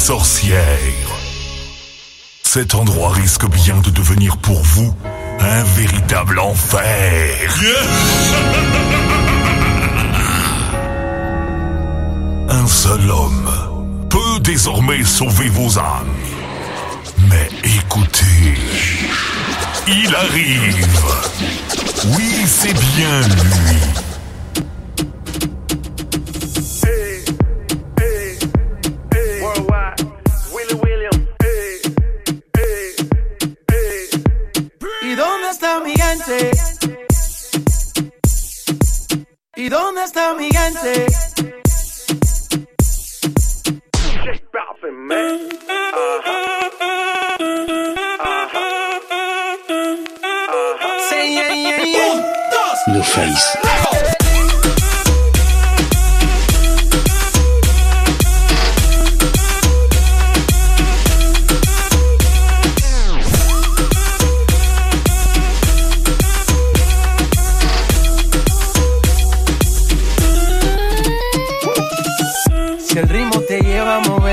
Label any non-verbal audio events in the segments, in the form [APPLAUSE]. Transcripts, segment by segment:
sorcières. Cet endroit risque bien de devenir pour vous un véritable enfer. Un seul homme peut désormais sauver vos âmes. Mais écoutez, il arrive. Oui, c'est bien lui.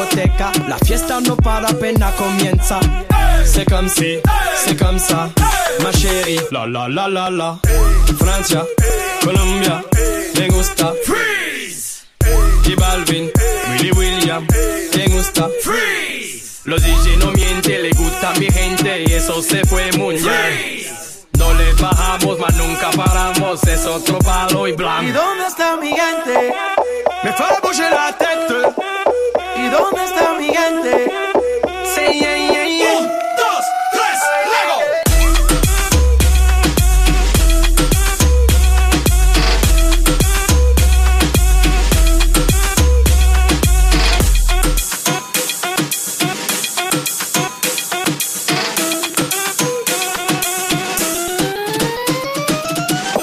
Discoteca, la fiesta no para apenas comienza. C'est comme si, c'est comme ça, ma chérie. La la la la la. Francia, Colombia, me gusta. Freeze. J Balvin, Willy William, me gusta. Freeze. Los DJ no mienten, le gusta a mi gente y eso se fue muy bien. No le bajamos, mas nunca paramos, es otro palo y ¿Y blanco. dónde está mi gente? Me fait bouger la tête. ¿Y dónde está mi gente? Say yeah, yeah, yeah. dos, tres, Lego.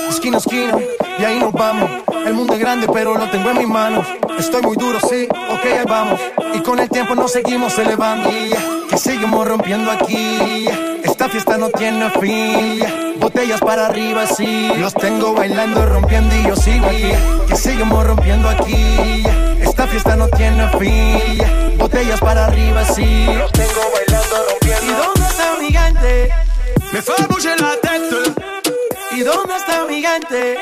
Esquina esquina, y ahí nos vamos. El mundo es grande, pero lo tengo en mis manos. Estoy muy duro, sí, ok, ahí vamos. Y con el tiempo nos seguimos elevando. Que seguimos rompiendo aquí. Esta fiesta no tiene fin. Botellas para arriba, sí. Los tengo bailando, rompiendo y yo sigo aquí. Que seguimos rompiendo aquí. Esta fiesta no tiene fin. Botellas para arriba, sí. Los tengo bailando, rompiendo. ¿Y dónde está mi gente? Me fait bouger la tête. ¿Y dónde está mi gente?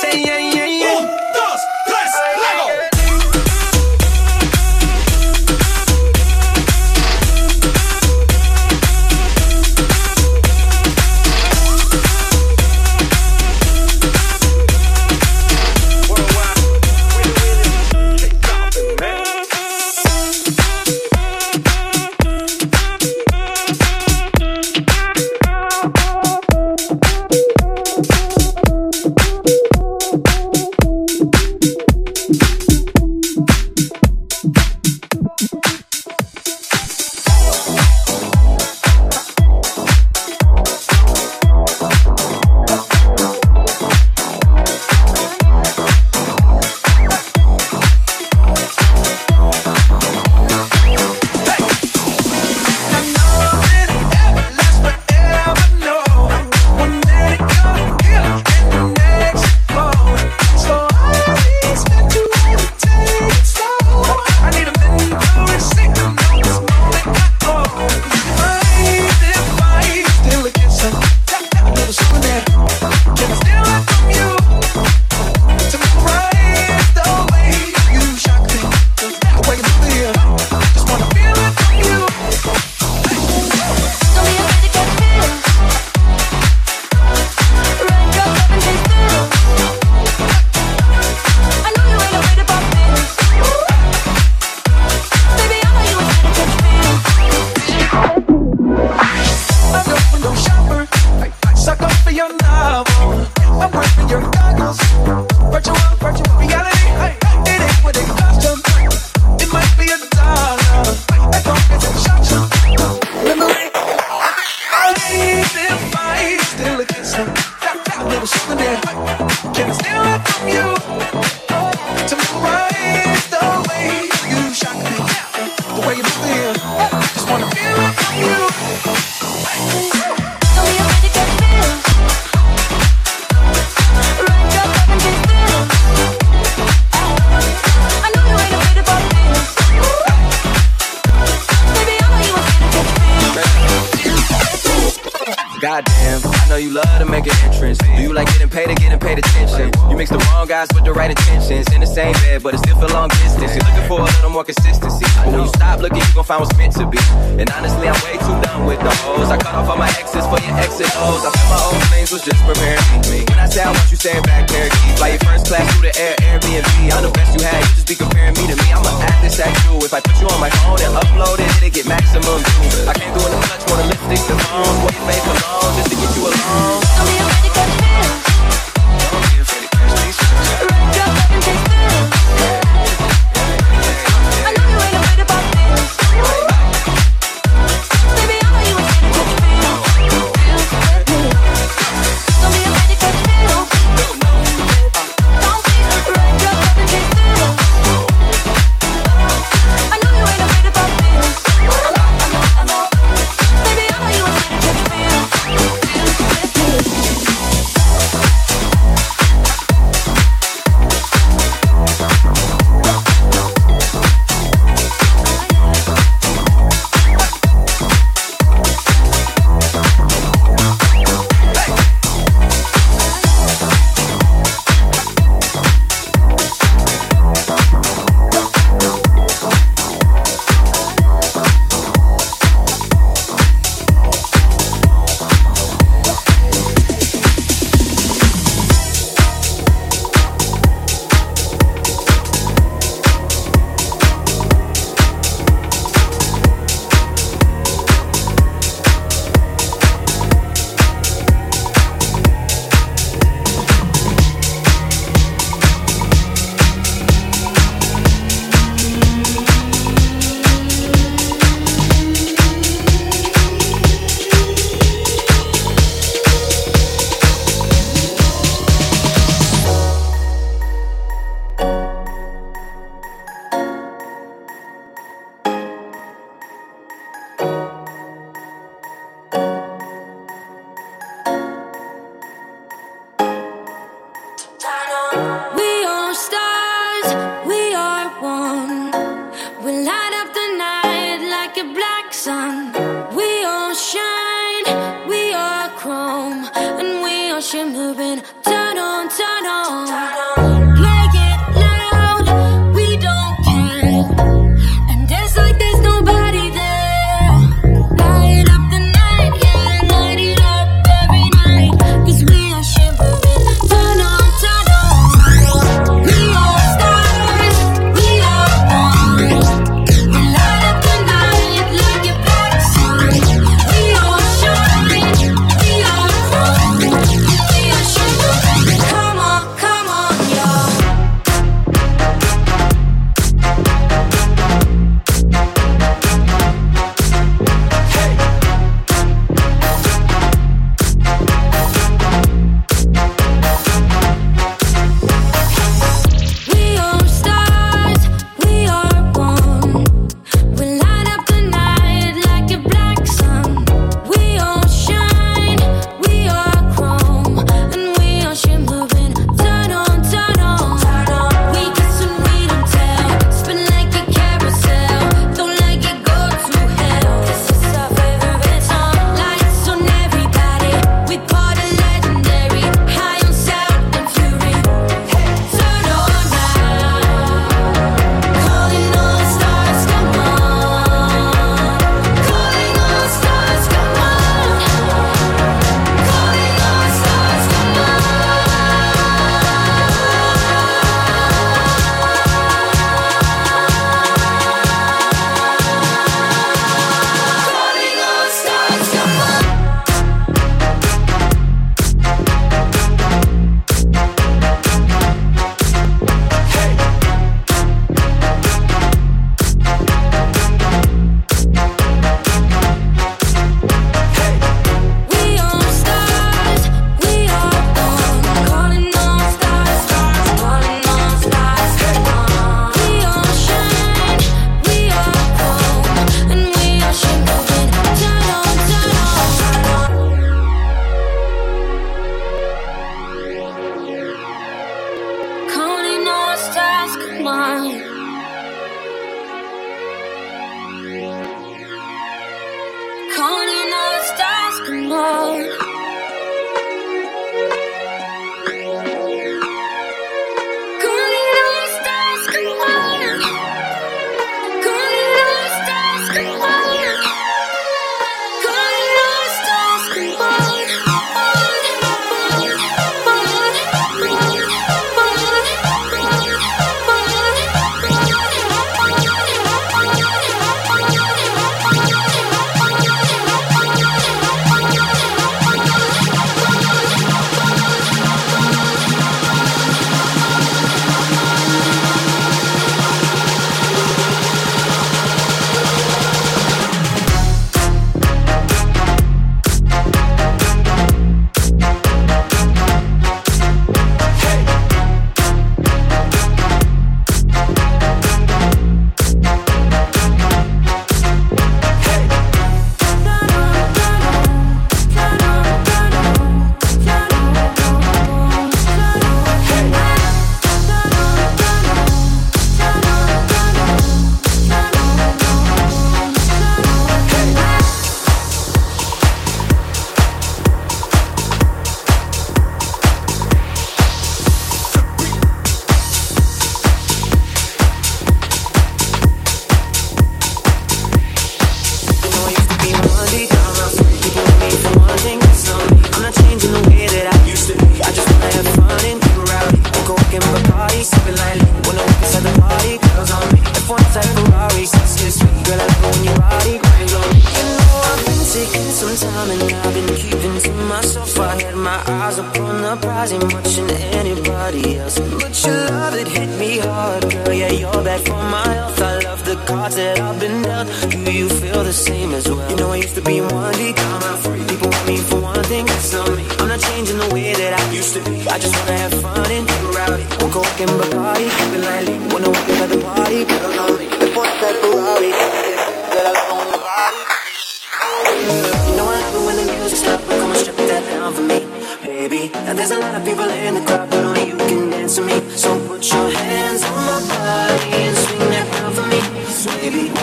Say yeah, yeah, yeah.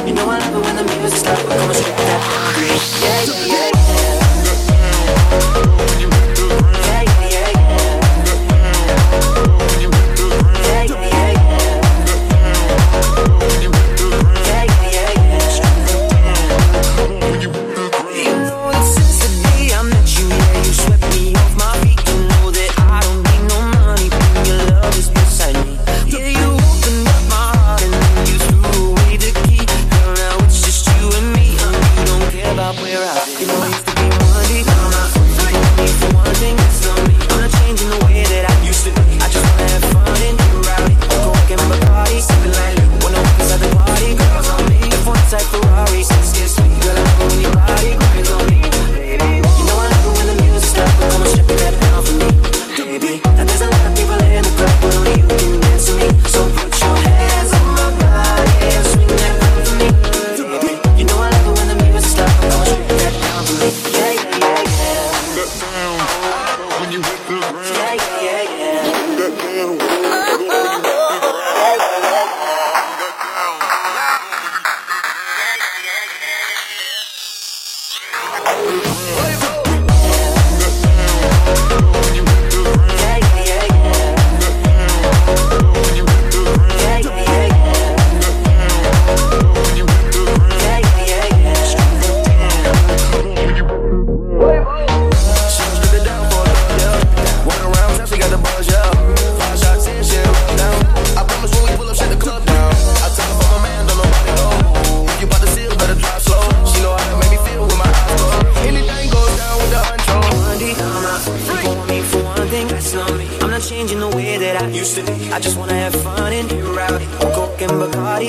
You know I love it when the music stops, but come and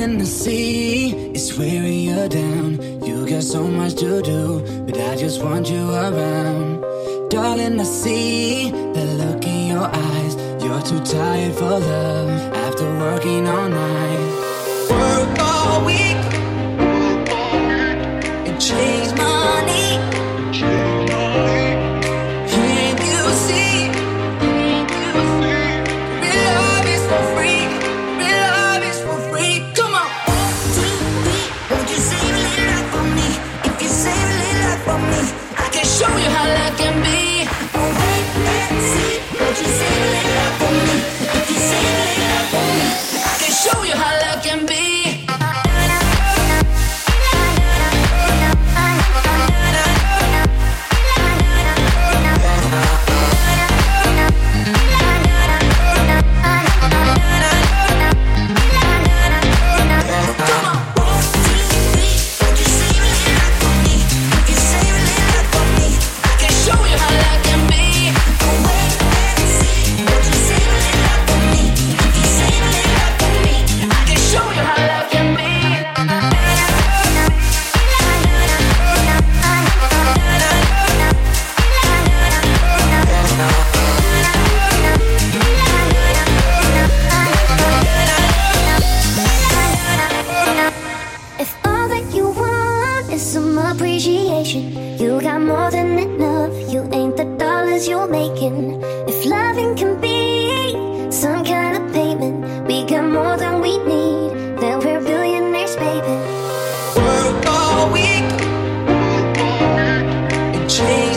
in the sea is wearing you down. You got so much to do, but I just want you around. Darling, I see the look in your eyes. You're too tired for love after working all night. appreciation. You got more than enough. You ain't the dollars you're making. If loving can be some kind of payment, we got more than we need. Then we're billionaires, baby. Work all week. Change.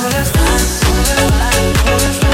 por estar, por estar, por estar.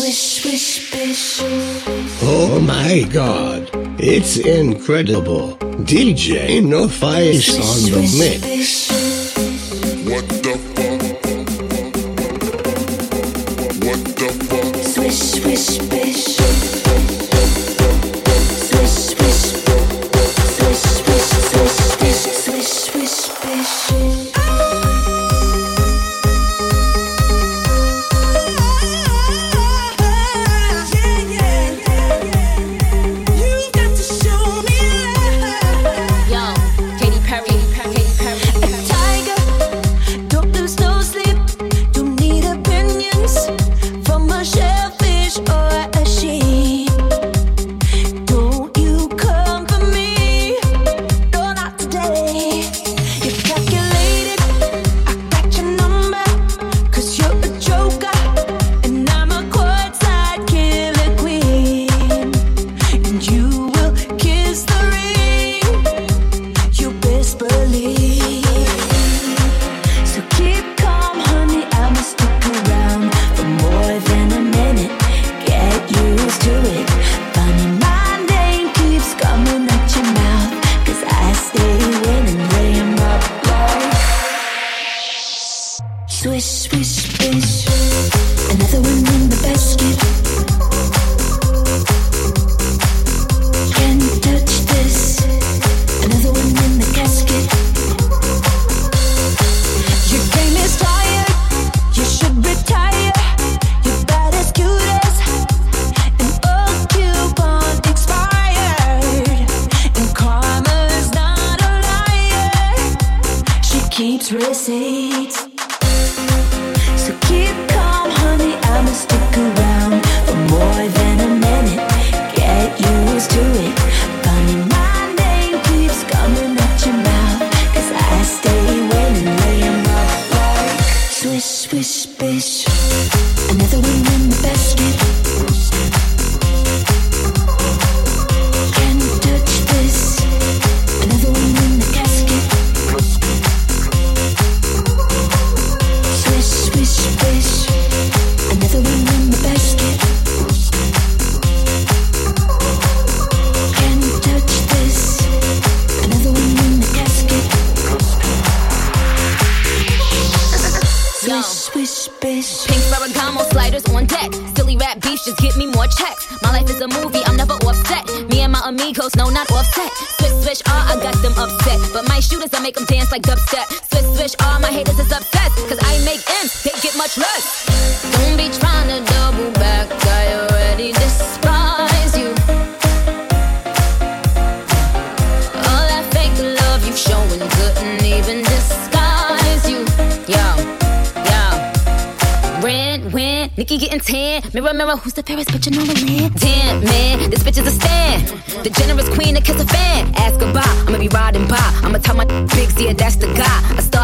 Swish, swish, bish. Oh my god, it's incredible. DJ No Fice on the mix. What the fuck? What the fuck? Swish, swish, bish.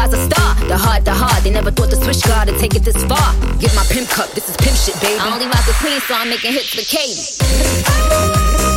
eyes a star. The heart, the heart, they never thought the switch guard to take it this far. Get my pimp cup, this is pimp shit, baby. I only rock the queen, so I'm making hits for Katie. [LAUGHS]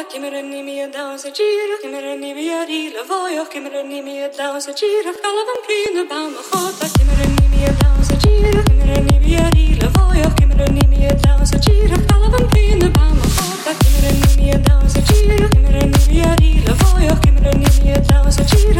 gira che mi renni mia danza gira che mi renni mia rila voglio che mi renni mia danza gira alla vampina bama hota che mi renni mia danza gira che mi renni mia rila voglio che mi renni mia danza gira alla vampina bama hota che mi renni mia danza gira che mi renni mia rila voglio che mi renni mia danza gira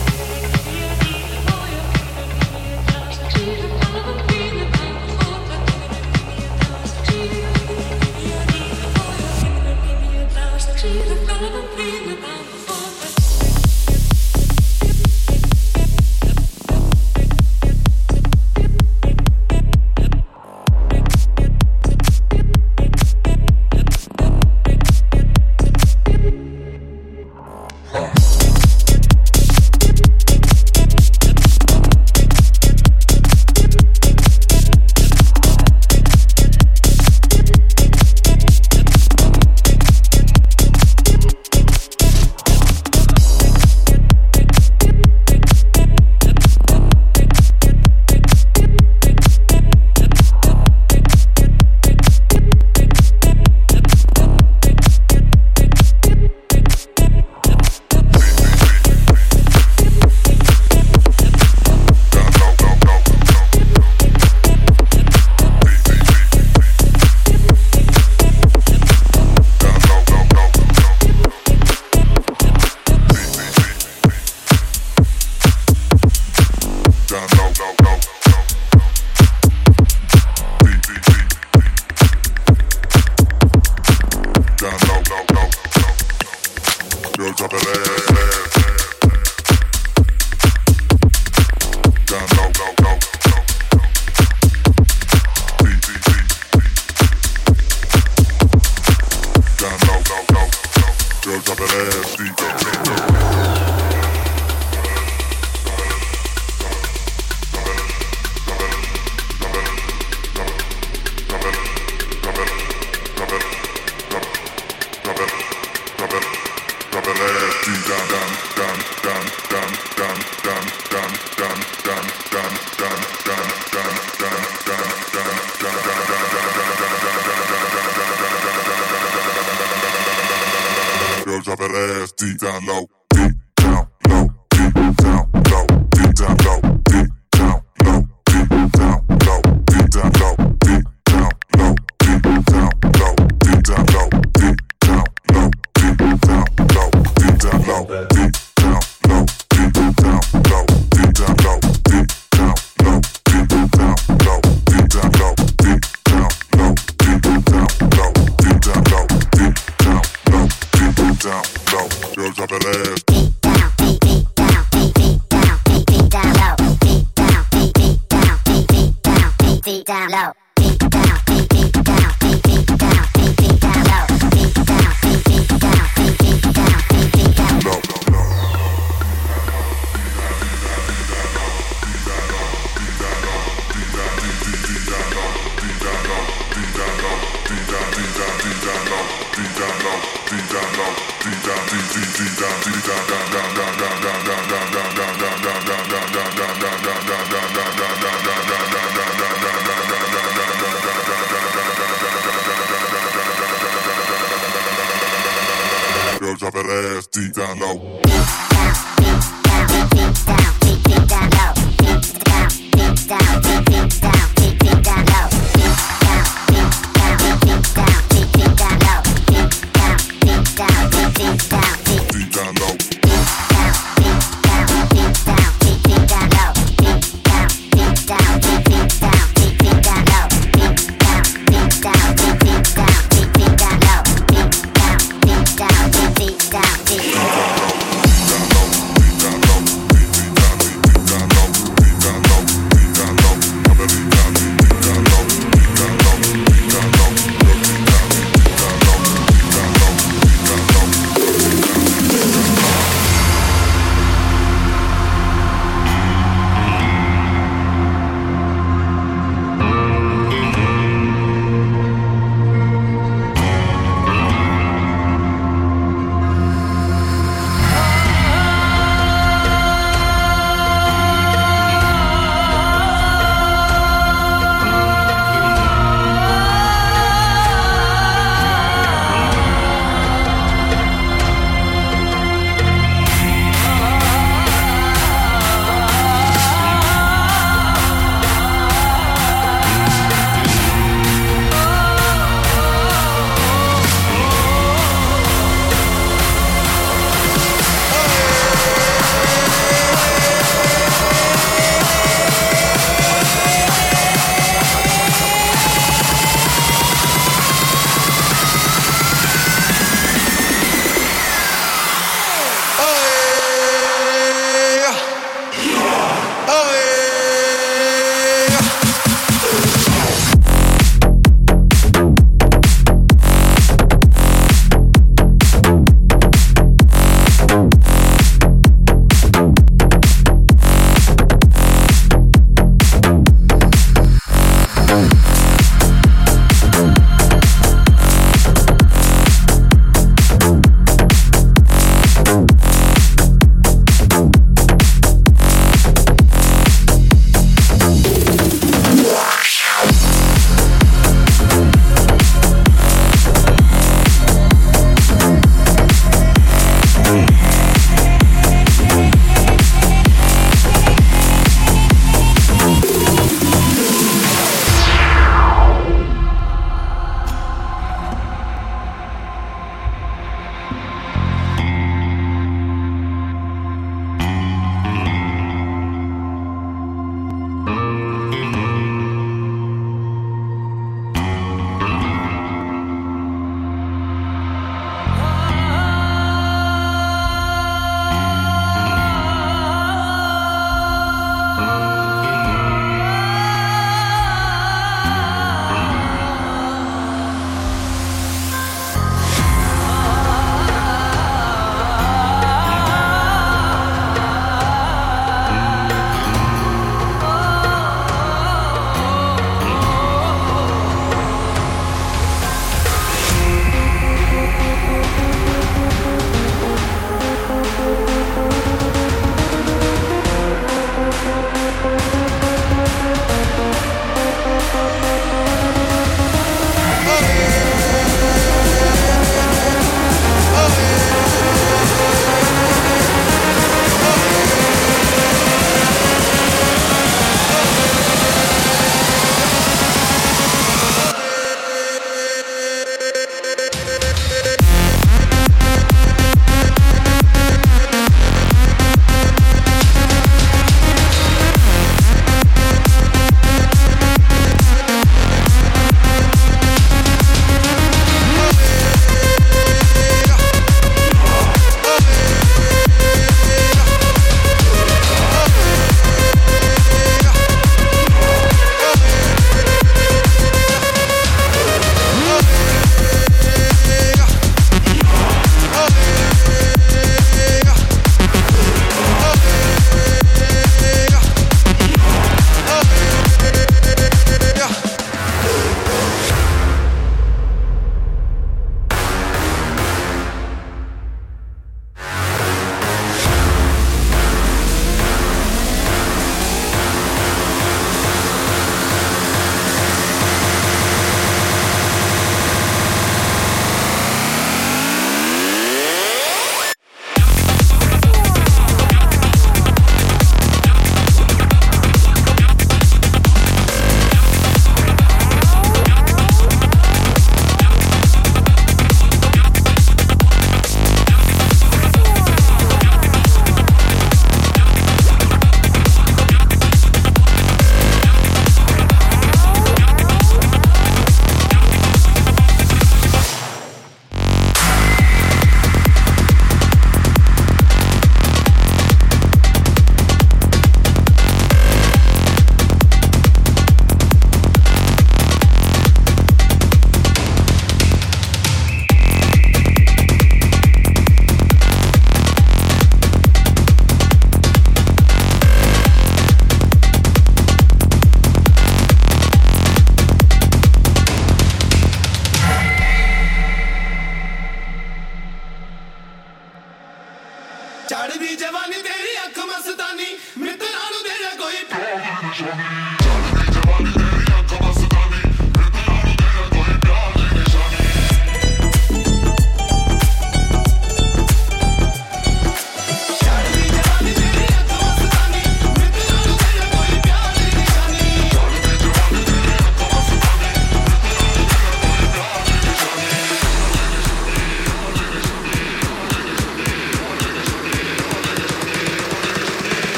that ass deep down low.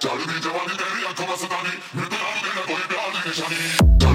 ジャルビジャワにエリア飛ばすためメテラルでなといべありでしゃに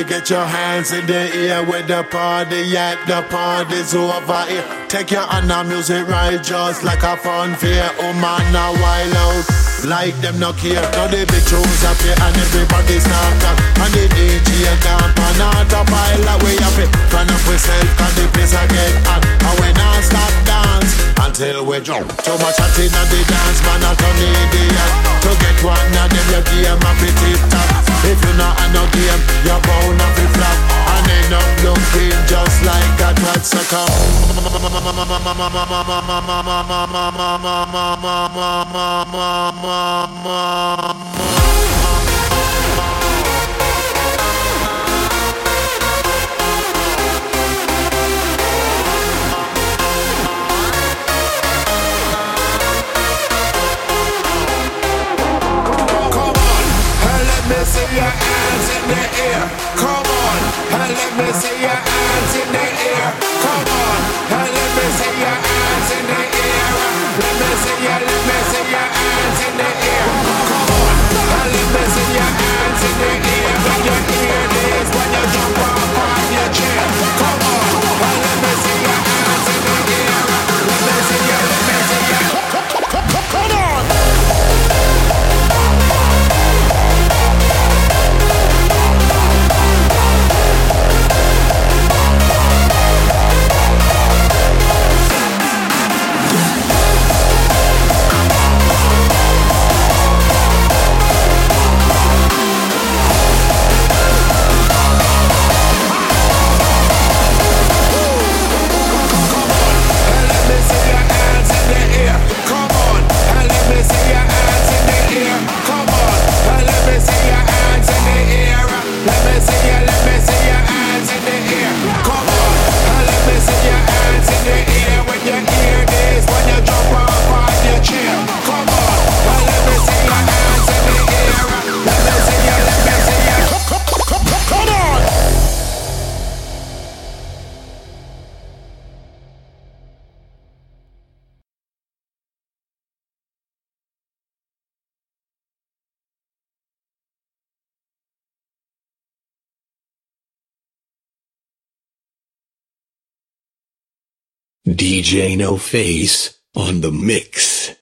get your hands in the air with the party at the party's over here. Take your honor music right just like a fun fair. Oh man, a wild out. Like them no care, now they be choose up here and everybody start up. And the DJ camp and all the pile away up it. Turn up we self and the place I get hot. And when I stop dance until we drop. Too much hot the dance, man, I turn idiot. To get one of them, you give them a tip top. If you not on no game, you're bound to be flop And end up looking just like a twat sucker Mama, your hands in the air. Come on, and let me see your Jano Face on the mix.